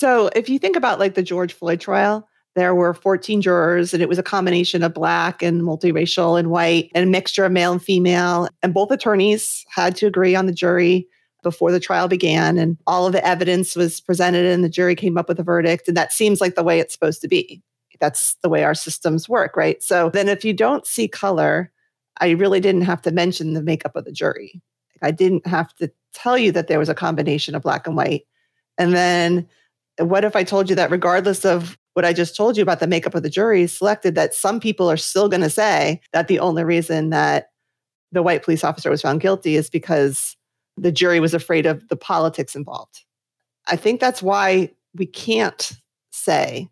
So if you think about like the George Floyd trial, there were 14 jurors, and it was a combination of black and multiracial and white and a mixture of male and female. And both attorneys had to agree on the jury before the trial began. And all of the evidence was presented, and the jury came up with a verdict. And that seems like the way it's supposed to be. That's the way our systems work, right? So then if you don't see color, I really didn't have to mention the makeup of the jury. I didn't have to tell you that there was a combination of black and white. And then what if I told you that regardless of what I just told you about the makeup of the jury selected, that some people are still going to say that the only reason that the white police officer was found guilty is because the jury was afraid of the politics involved. I think that's why we can't say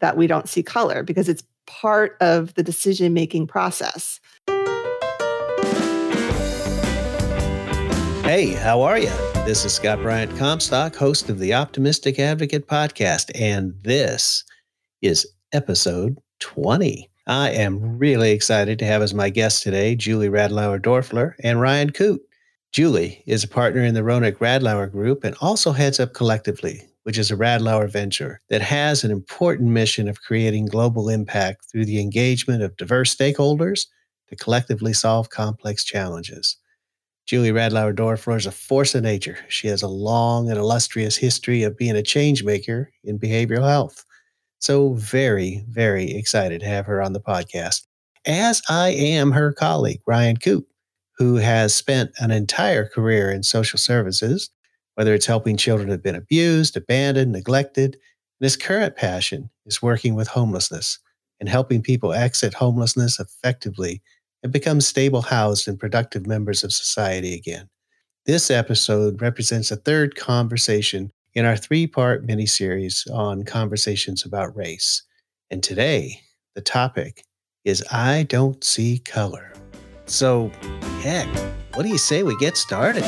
that we don't see color because it's part of the decision making process. Hey, how are you? This is Scott Bryant Comstock, host of the Optimistic Advocate podcast, and this is episode 20. I am really excited to have as my guests today Julie Radlauer Doerfler and Ryon Coote. Julie is a partner in the Ronik Radlauer Group and also heads up Collectively, which is a Radlauer venture that has an important mission of creating global impact through the engagement of diverse stakeholders to collectively solve complex challenges. Julie Radlauer Doerfler is a force of nature. She has a long and illustrious history of being a change maker in behavioral health. So, very, very excited to have her on the podcast, as I am her colleague, Ryon Coote, who has spent an entire career in social services, whether it's helping children who've been abused, abandoned, neglected. And his current passion is working with homelessness and helping people exit homelessness effectively and become stable housed and productive members of society again. This episode represents a third conversation in our three part mini series on conversations about race. And today, the topic is I Don't See Color. So, heck, what do you say we get started?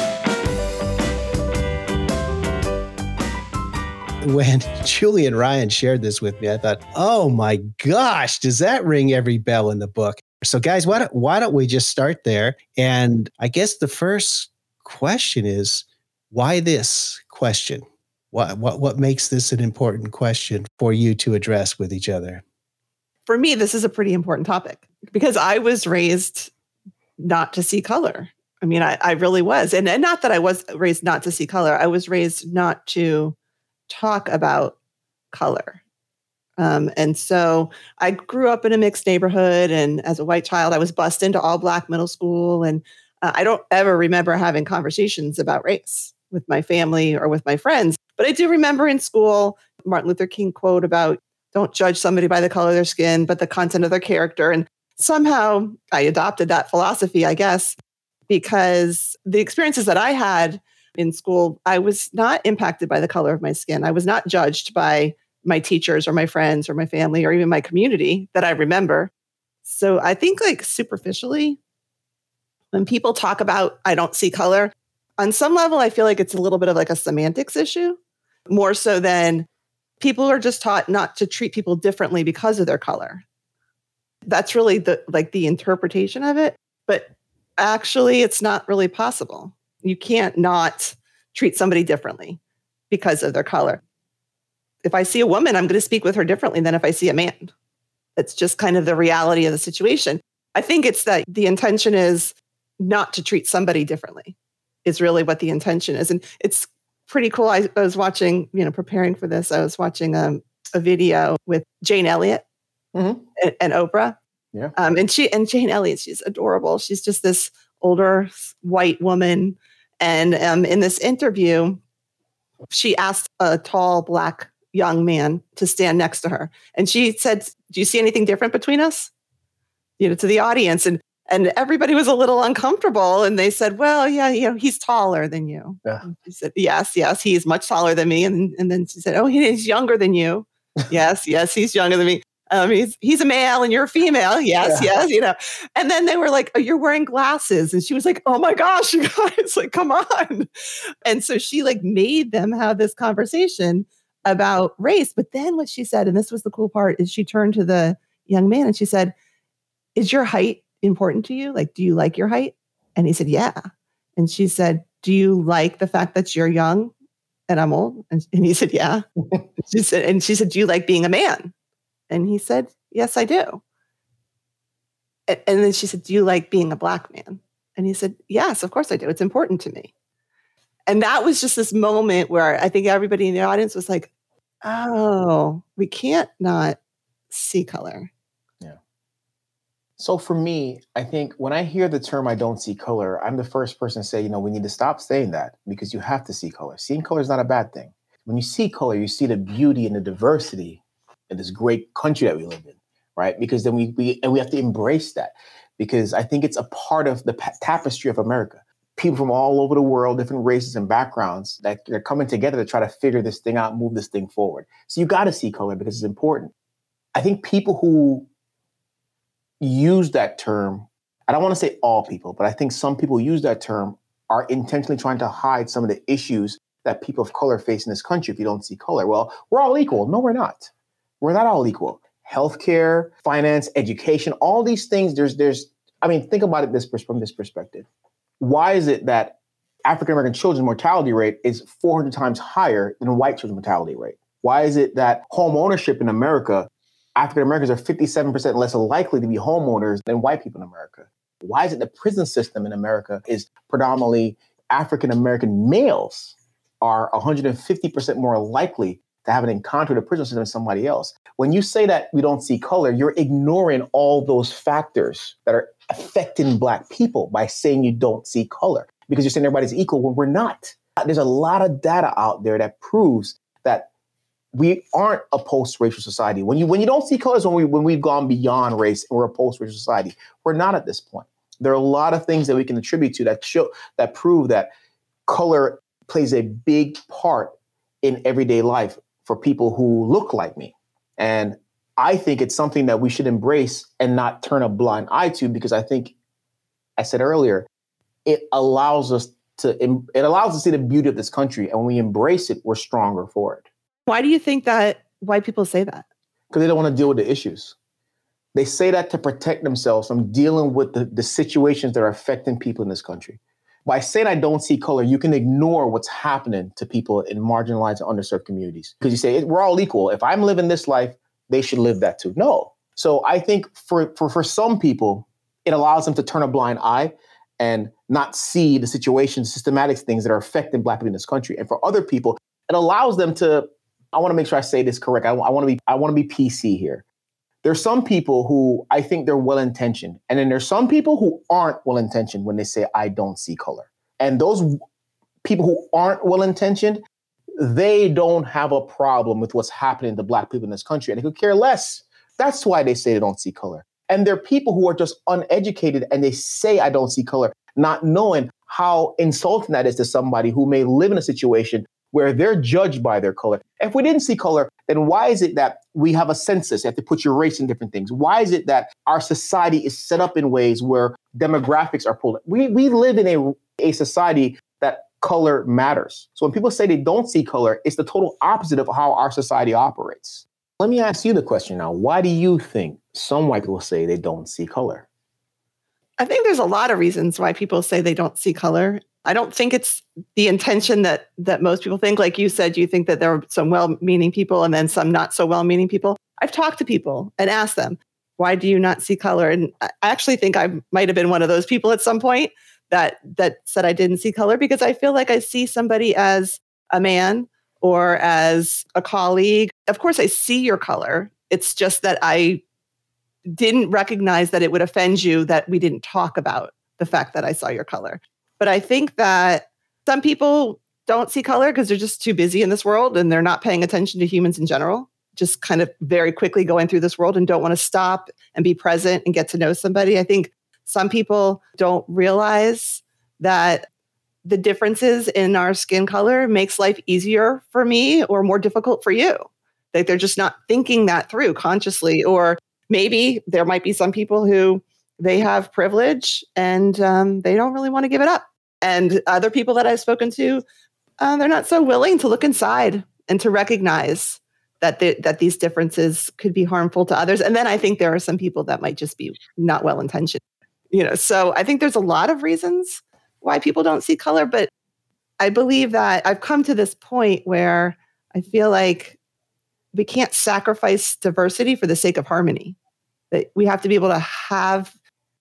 When Julie and Ryon shared this with me, I thought, oh my gosh, does that ring every bell in the book? So, guys, why don't, why don't we just start there? And I guess the first question is why this question? What, what, what makes this an important question for you to address with each other? For me, this is a pretty important topic because I was raised not to see color. I mean, I, I really was. And, and not that I was raised not to see color, I was raised not to talk about color. Um, and so I grew up in a mixed neighborhood. And as a white child, I was bused into all black middle school. And uh, I don't ever remember having conversations about race with my family or with my friends. But I do remember in school Martin Luther King quote about don't judge somebody by the color of their skin, but the content of their character. And somehow I adopted that philosophy, I guess, because the experiences that I had in school, I was not impacted by the color of my skin. I was not judged by my teachers or my friends or my family or even my community that I remember. So I think, like, superficially, when people talk about I don't see color, on some level, I feel like it's a little bit of like a semantics issue, more so than people are just taught not to treat people differently because of their color. That's really the like the interpretation of it. But actually, it's not really possible. You can't not treat somebody differently because of their color if I see a woman, I'm going to speak with her differently than if I see a man. That's just kind of the reality of the situation. I think it's that the intention is not to treat somebody differently, is really what the intention is. And it's pretty cool. I, I was watching, you know, preparing for this, I was watching um, a video with Jane Elliott mm-hmm. and, and, Oprah. Yeah. Um, and she and Jane Elliott, she's adorable. She's just this older white woman. And um, in this interview, she asked a tall black young man to stand next to her. And she said, Do you see anything different between us? You know, to the audience. And and everybody was a little uncomfortable. And they said, Well, yeah, you know, he's taller than you. Yeah. she said, Yes, yes, he's much taller than me. And and then she said, Oh, he's younger than you. yes, yes, he's younger than me. Um, he's he's a male and you're a female. Yes, yeah. yes, you know. And then they were like, "Oh, you're wearing glasses," and she was like, "Oh my gosh, you guys, like, come on!" And so she like made them have this conversation about race. But then what she said, and this was the cool part, is she turned to the young man and she said, Is your height important to you? Like, do you like your height? And he said, Yeah. And she said, Do you like the fact that you're young? and I'm old. And, and he said, Yeah. she said, and she said, Do you like being a man? And he said, Yes, I do. And, and then she said, Do you like being a black man? And he said, Yes, of course I do. It's important to me. And that was just this moment where I think everybody in the audience was like, Oh, we can't not see color. Yeah. So for me, I think when I hear the term I don't see color, I'm the first person to say, you know, we need to stop saying that because you have to see color. Seeing color is not a bad thing. When you see color, you see the beauty and the diversity in this great country that we live in, right? Because then we, we and we have to embrace that because I think it's a part of the tapestry of America. People from all over the world, different races and backgrounds, that they're coming together to try to figure this thing out, move this thing forward. So you got to see color because it's important. I think people who use that term. I don't want to say all people, but I think some people use that term are intentionally trying to hide some of the issues that people of color face in this country if you don't see color. Well, we're all equal. No, we're not. We're not all equal. Healthcare, finance, education, all these things, there's there's I mean, think about it this from this perspective. Why is it that African American children's mortality rate is 400 times higher than white children's mortality rate? Why is it that home ownership in America African Americans are 57% less likely to be homeowners than white people in America. Why is it the prison system in America is predominantly African American males are 150% more likely to have an encounter with the prison system than somebody else? When you say that we don't see color, you're ignoring all those factors that are affecting Black people by saying you don't see color because you're saying everybody's equal when we're not. There's a lot of data out there that proves that we aren't a post-racial society. When you when you don't see colors, when we when we've gone beyond race and we're a post-racial society, we're not at this point. There are a lot of things that we can attribute to that show that prove that color plays a big part in everyday life for people who look like me. And I think it's something that we should embrace and not turn a blind eye to because I think I said earlier, it allows us to it allows us to see the beauty of this country and when we embrace it, we're stronger for it. Why do you think that? Why people say that? Because they don't want to deal with the issues. They say that to protect themselves from dealing with the, the situations that are affecting people in this country. By saying I don't see color, you can ignore what's happening to people in marginalized and underserved communities. Because you say we're all equal. If I'm living this life, they should live that too. No. So I think for, for, for some people, it allows them to turn a blind eye and not see the situations, systematic things that are affecting Black people in this country. And for other people, it allows them to I want to make sure I say this correct. I, I want to be I want to be PC here. There's some people who I think they're well intentioned, and then there's some people who aren't well intentioned when they say I don't see color. And those people who aren't well intentioned, they don't have a problem with what's happening to black people in this country, and they could care less. That's why they say they don't see color. And there are people who are just uneducated and they say I don't see color, not knowing how insulting that is to somebody who may live in a situation where they're judged by their color. If we didn't see color, then why is it that we have a census? You have to put your race in different things. Why is it that our society is set up in ways where demographics are pulled? We, we live in a, a society that color matters. So when people say they don't see color, it's the total opposite of how our society operates. Let me ask you the question now. Why do you think some white people say they don't see color? I think there's a lot of reasons why people say they don't see color. I don't think it's the intention that that most people think. Like you said, you think that there are some well-meaning people and then some not so well-meaning people. I've talked to people and asked them, "Why do you not see color?" And I actually think I might have been one of those people at some point that that said I didn't see color because I feel like I see somebody as a man or as a colleague. Of course, I see your color. It's just that I didn't recognize that it would offend you that we didn't talk about the fact that I saw your color. But I think that some people don't see color because they're just too busy in this world and they're not paying attention to humans in general, just kind of very quickly going through this world and don't want to stop and be present and get to know somebody. I think some people don't realize that the differences in our skin color makes life easier for me or more difficult for you. Like they're just not thinking that through consciously. Or maybe there might be some people who they have privilege and um, they don't really want to give it up. And other people that I've spoken to, uh, they're not so willing to look inside and to recognize that that these differences could be harmful to others. And then I think there are some people that might just be not well intentioned. You know, so I think there's a lot of reasons why people don't see color, but I believe that I've come to this point where I feel like we can't sacrifice diversity for the sake of harmony. That we have to be able to have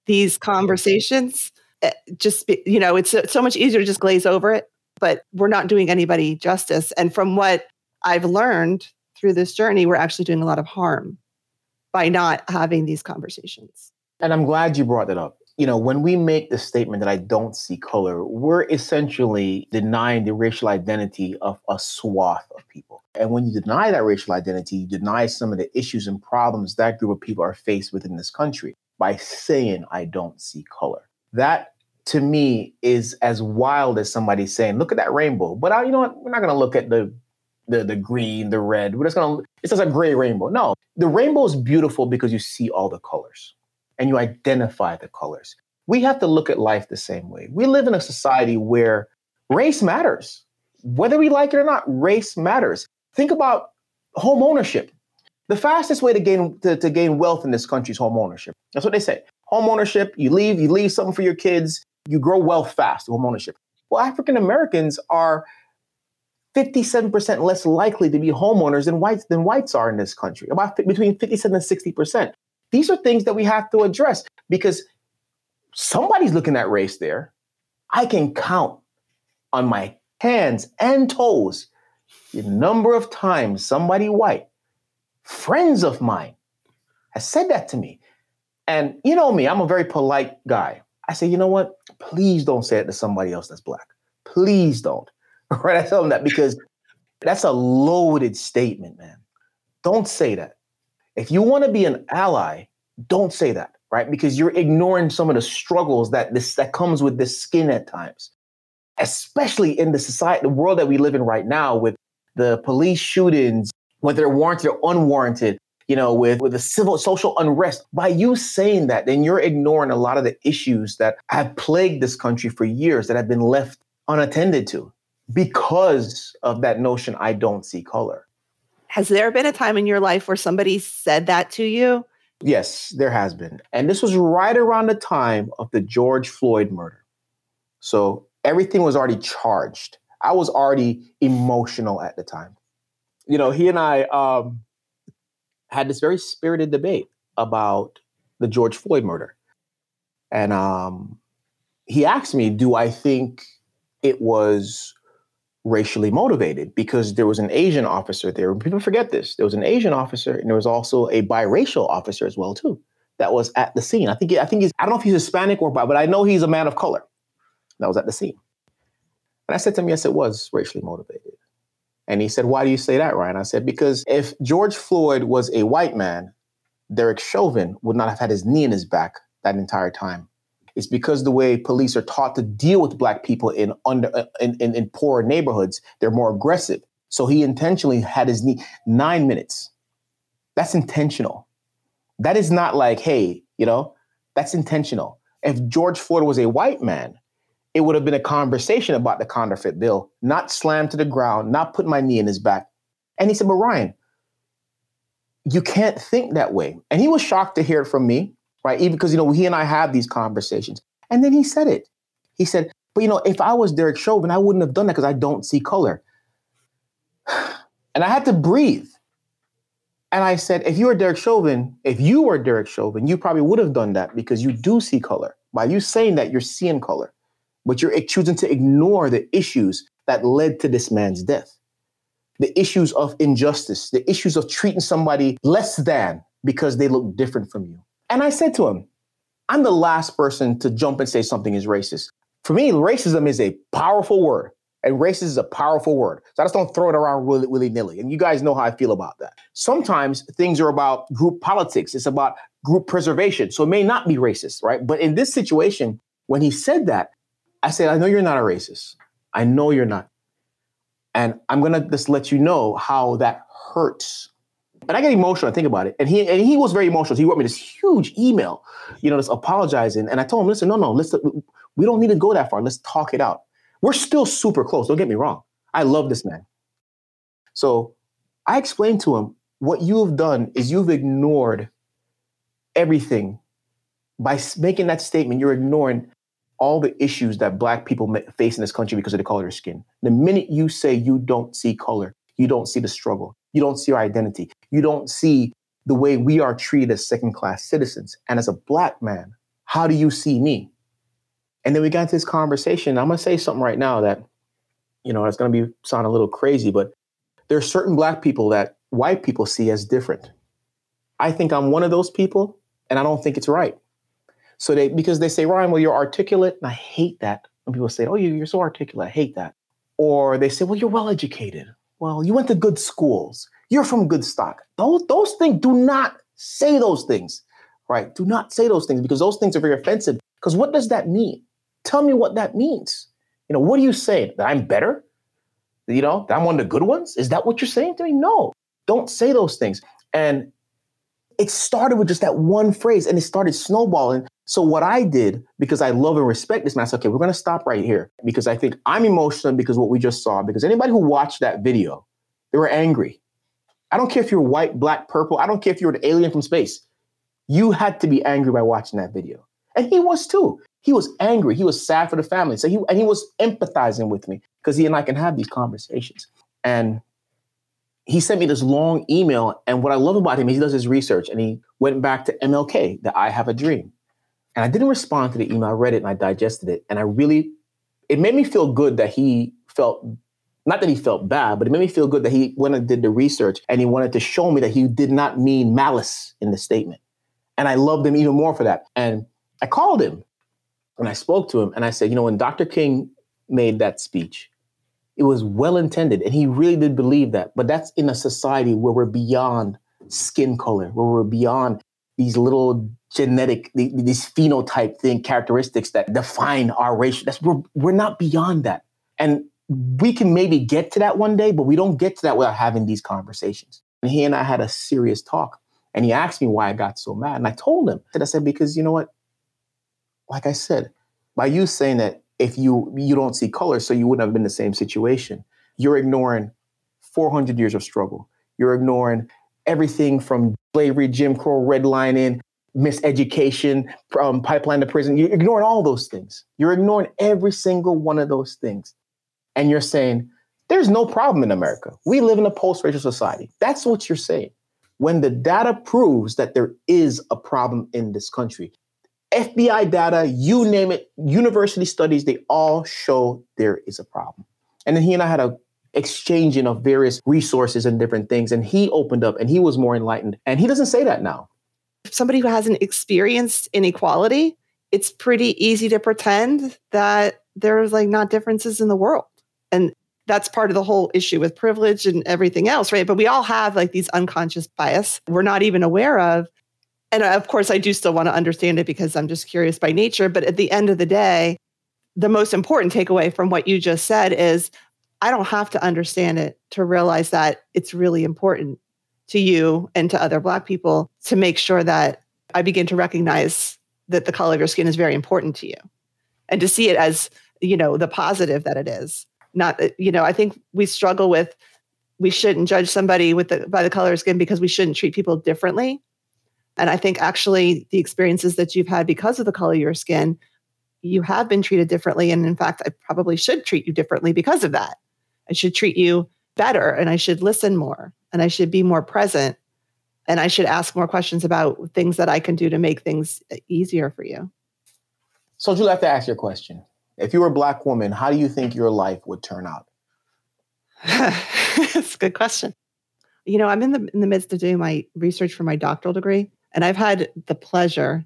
these conversations. Eh, just, you know, it's so much easier to just glaze over it, but we're not doing anybody justice. And from what I've learned through this journey, we're actually doing a lot of harm by not having these conversations. And I'm glad you brought that up. You know, when we make the statement that I don't see color, we're essentially denying the racial identity of a swath of people. And when you deny that racial identity, you deny some of the issues and problems that group of people are faced with in this country by saying, I don't see color. That to me is as wild as somebody saying, look at that rainbow. But I, you know what? We're not going to look at the the the green, the red. We're just gonna. It's just a gray rainbow. No, the rainbow is beautiful because you see all the colors and you identify the colors. We have to look at life the same way. We live in a society where race matters, whether we like it or not. Race matters. Think about home ownership. The fastest way to gain to, to gain wealth in this country is home ownership. That's what they say. Home ownership. You leave. You leave something for your kids. You grow wealth fast. Home ownership. Well, African Americans are 57% less likely to be homeowners than whites than whites are in this country, about between 57 and 60%. These are things that we have to address because somebody's looking at race there. I can count on my hands and toes the number of times somebody white, friends of mine, has said that to me. And you know me, I'm a very polite guy. I say, you know what? Please don't say it to somebody else that's black. Please don't. right? I tell them that because that's a loaded statement, man. Don't say that. If you want to be an ally, don't say that, right? Because you're ignoring some of the struggles that this that comes with this skin at times, especially in the society, the world that we live in right now, with the police shootings, whether they're warranted or unwarranted, you know, with, with the civil social unrest. By you saying that, then you're ignoring a lot of the issues that have plagued this country for years that have been left unattended to because of that notion I don't see color. Has there been a time in your life where somebody said that to you? Yes, there has been. And this was right around the time of the George Floyd murder. So everything was already charged. I was already emotional at the time. You know, he and I um, had this very spirited debate about the George Floyd murder. And um, he asked me, Do I think it was racially motivated because there was an Asian officer there. People forget this. There was an Asian officer, and there was also a biracial officer as well too that was at the scene. I think I think he's I don't know if he's Hispanic or bi, but I know he's a man of color that was at the scene. And I said to him, yes, it was racially motivated. And he said, why do you say that, Ryon? I said, because if George Floyd was a white man, Derek Chauvin would not have had his knee in his back that entire time. It's because the way police are taught to deal with black people in under in, in, in poor neighborhoods, they're more aggressive. So he intentionally had his knee nine minutes. That's intentional. That is not like, hey, you know, that's intentional. If George Floyd was a white man, it would have been a conversation about the counterfeit bill, not slammed to the ground, not put my knee in his back. And he said, But Ryon, you can't think that way. And he was shocked to hear it from me right? Even because, you know, he and I have these conversations. And then he said it. He said, but, you know, if I was Derek Chauvin, I wouldn't have done that because I don't see color. And I had to breathe. And I said, if you were Derek Chauvin, if you were Derek Chauvin, you probably would have done that because you do see color. By you saying that, you're seeing color, but you're choosing to ignore the issues that led to this man's death. The issues of injustice, the issues of treating somebody less than because they look different from you. And I said to him, I'm the last person to jump and say something is racist. For me, racism is a powerful word, and racist is a powerful word. So I just don't throw it around willy, willy nilly. And you guys know how I feel about that. Sometimes things are about group politics, it's about group preservation. So it may not be racist, right? But in this situation, when he said that, I said, I know you're not a racist. I know you're not. And I'm to just let you know how that hurts and I get emotional. I think about it, and he and he was very emotional. He wrote me this huge email, you know, just apologizing. And I told him, listen, no, no, let's we don't need to go that far. Let's talk it out. We're still super close. Don't get me wrong. I love this man. So I explained to him what you have done is you've ignored everything by making that statement. You're ignoring all the issues that black people face in this country because of the color of their skin. The minute you say you don't see color, you don't see the struggle, you don't see our identity, you don't see the way we are treated as second class citizens. And as a black man, how do you see me? And then we got into this conversation. I'm going to say something right now that, you know, it's going to be sound a little crazy, but there are certain black people that white people see as different. I think I'm one of those people, and I don't think it's right. So they because they say, Ryon, well, you're articulate, and I hate that when people say, Oh, you're so articulate. I hate that. Or they say, Well, you're well educated. Well, you went to good schools. You're from good stock. Those those things do not say those things, right? Do not say those things because those things are very offensive. Because what does that mean? Tell me what that means. You know, what are you saying? That I'm better? You know, that I'm one of the good ones? Is that what you're saying to me? No, don't say those things. And it started with just that one phrase and it started snowballing. So what I did, because I love and respect this man, I said, okay, we're to stop right here because I think I'm emotional because what we just saw, because anybody who watched that video, they were angry. I don't care if you're white, black, purple. I don't care if you're an alien from space. You had to be angry by watching that video. And he was too. He was angry. He was sad for the family. So he and he was empathizing with me because he and I can have these conversations. And he sent me this long email. And what I love about him is he does his research and he went back to MLK, that I have a dream. And I didn't respond to the email. I read it and I digested it. And I really, it made me feel good that he felt, not that he felt bad, but it made me feel good that he went and did the research and he wanted to show me that he did not mean malice in the statement. And I loved him even more for that. And I called him and I spoke to him and I said, you know, when Dr. King made that speech, it was well intended. And he really did believe that. But that's in a society where we're beyond skin color, where we're beyond these little genetic, these phenotype thing characteristics that define our race. That's we're we're not beyond that. And we can maybe get to that one day, but we don't get to that without having these conversations. And he and I had a serious talk. And he asked me why I got so mad. And I told him, that I said, because you know what? Like I said, by you saying that if you you don't see color, so you wouldn't have been in the same situation, you're ignoring 400 years of struggle. You're ignoring everything from slavery, Jim Crow, redlining, miseducation, from pipeline to prison. You're ignoring all those things. You're ignoring every single one of those things. And you're saying, there's no problem in America. We live in a post racial society. That's what you're saying. When the data proves that there is a problem in this country, FBI data, you name it, university studies, they all show there is a problem. And then he and I had a exchanging of various resources and different things. And he opened up and he was more enlightened. And he doesn't say that now. Somebody who hasn't experienced inequality, it's pretty easy to pretend that there's like not differences in the world. And that's part of the whole issue with privilege and everything else, right? But we all have like these unconscious bias we're not even aware of. And uh, of course, I do still want to understand it because I'm just curious by nature. But at the end of the day, the most important takeaway from what you just said is I don't have to understand it to realize that it's really important to you and to other Black people to make sure that I begin to recognize that the color of your skin is very important to you and to see it as, you know, the positive that it is. Not, uh, you know, I think we struggle with we shouldn't judge somebody with the, by the color of skin because we shouldn't treat people differently. And I think actually the experiences that you've had because of the color of your skin, you have been treated differently. And in fact, I probably should treat you differently because of that. I should treat you better and I should listen more and I should be more present and I should ask more questions about things that I can do to make things easier for you. So, Julie, I have to ask you a question. If you were a Black woman, how do you think your life would turn out? That's a good question. You know, I'm in the in the midst of doing my research for my doctoral degree, and I've had the pleasure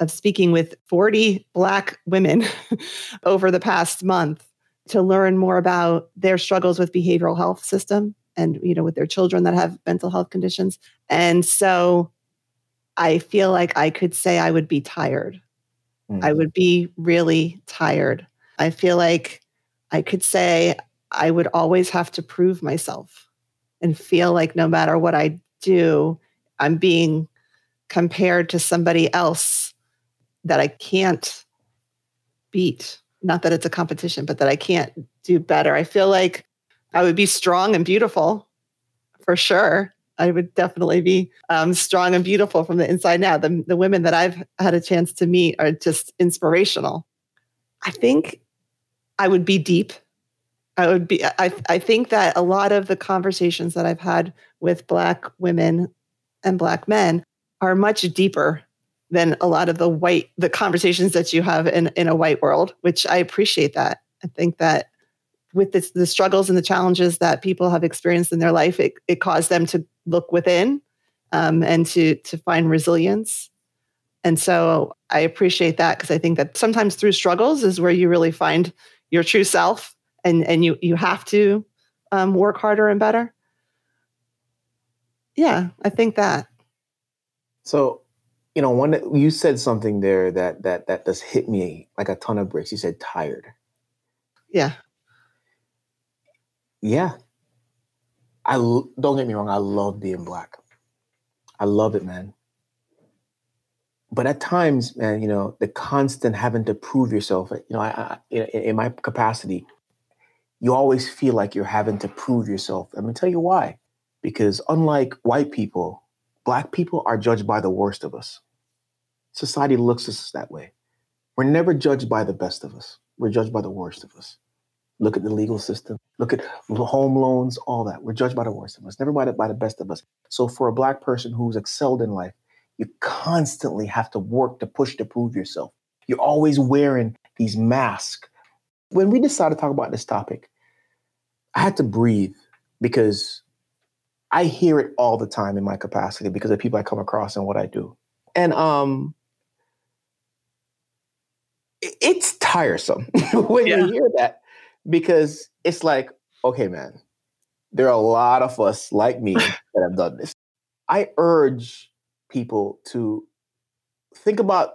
of speaking with 40 Black women over the past month to learn more about their struggles with behavioral health system and you know with their children that have mental health conditions and so i feel like i could say i would be tired mm. i would be really tired i feel like i could say i would always have to prove myself and feel like no matter what i do i'm being compared to somebody else that i can't beat not that it's a competition, but that I can't do better. I feel like I would be strong and beautiful for sure. I would definitely be um, strong and beautiful from the inside out. The, the women that I've had a chance to meet are just inspirational. I think I would be deep. I would be, I, I think that a lot of the conversations that I've had with Black women and Black men are much deeper than a lot of the white, the conversations that you have in, in a white world, which I appreciate that. I think that with this, the struggles and the challenges that people have experienced in their life, it, it caused them to look within um, and to, to find resilience and so I appreciate that because I think that sometimes through struggles is where you really find your true self and, and you, you have to um, work harder and better. Yeah, I think that. So, you know, one you said something there that that that just hit me like a ton of bricks. You said tired. Yeah. Yeah. I don't get me wrong. I love being black. I love it, man but at times, man, you know, the constant having to prove yourself, you know, I, I in, my capacity, you always feel like you're having to prove yourself. I'm gonna tell you why. Because unlike white people, black people are judged by the worst of us. Society looks at us that way. We're never judged by the best of us. We're judged by the worst of us. Look at the legal system. Look at home loans, all that. We're judged by the worst of us, never by the, by the best of us. So for a black person who's excelled in life, you constantly have to work to push to prove yourself. You're always wearing these masks. When we decided to talk about this topic, I had to breathe because I hear it all the time in my capacity because of people I come across and what I do. And um it's tiresome when yeah. you hear that because it's like, okay, man, there are a lot of us like me that have done this. I urge people to think about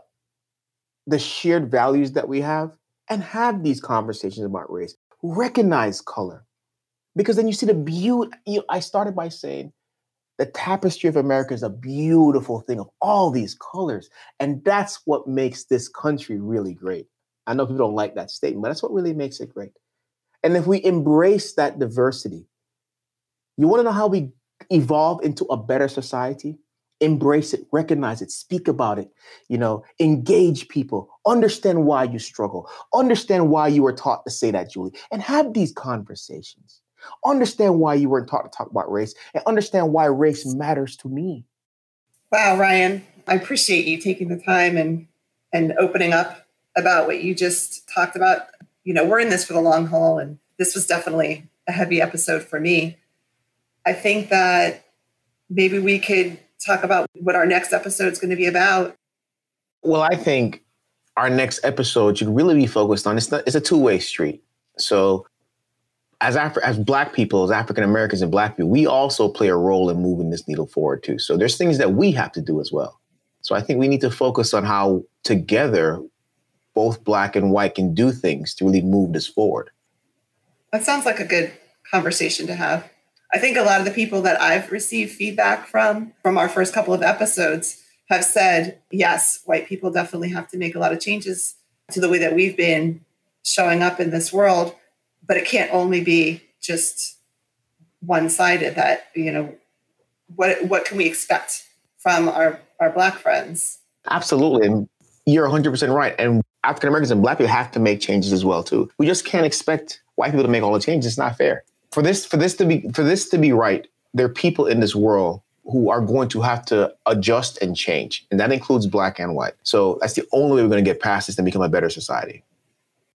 the shared values that we have and have these conversations about race. Recognize color. Because then you see the beauty. You I started by saying the tapestry of America is a beautiful thing of all these colors. And that's what makes this country really great. I know people don't like that statement, but that's what really makes it great. And if we embrace that diversity, you want to know how we evolve into a better society? embrace it, recognize it, speak about it, you know, engage people, understand why you struggle, understand why you were taught to say that, Julie, and have these conversations. Understand why you weren't taught to talk about race and understand why race matters to me. Wow, Ryon, I appreciate you taking the time and and opening up about what you just talked about. You know, we're in this for the long haul and this was definitely a heavy episode for me. I think that maybe we could talk about what our next episode is going to be about? Well, I think our next episode should really be focused on it's not, it's a two way street. So as Af- as black people, as African Americans and black people, we also play a role in moving this needle forward too. So there's things that we have to do as well. So I think we need to focus on how together both black and white can do things to really move this forward. That sounds like a good conversation to have. I think a lot of the people that I've received feedback from from our first couple of episodes have said, yes, white people definitely have to make a lot of changes to the way that we've been showing up in this world, but it can't only be just one-sided that, you know, what what can we expect from our our black friends? Absolutely. And you're 100% right. And African Americans and black people have to make changes as well too. We just can't expect white people to make all the changes. It's not fair for this for this to be for this to be right, there are people in this world who are going to have to adjust and change, and that includes black and white. So that's the only way we're going to get past this and become a better society.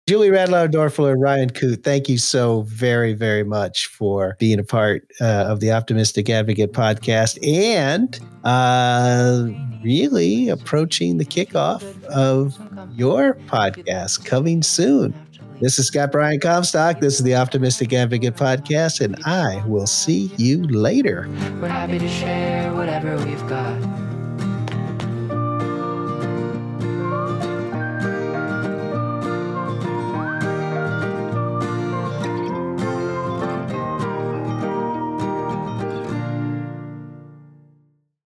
Julie Radlauer Doerfler, Ryon Coote, thank you so very, very much for being a part uh, of the Optimistic Advocate podcast and uh, really approaching the kickoff of your podcast coming soon. This is Scott Bryant Comstock. This is the Optimistic Advocate Podcast, and I will see you later. We're happy to share whatever we've got.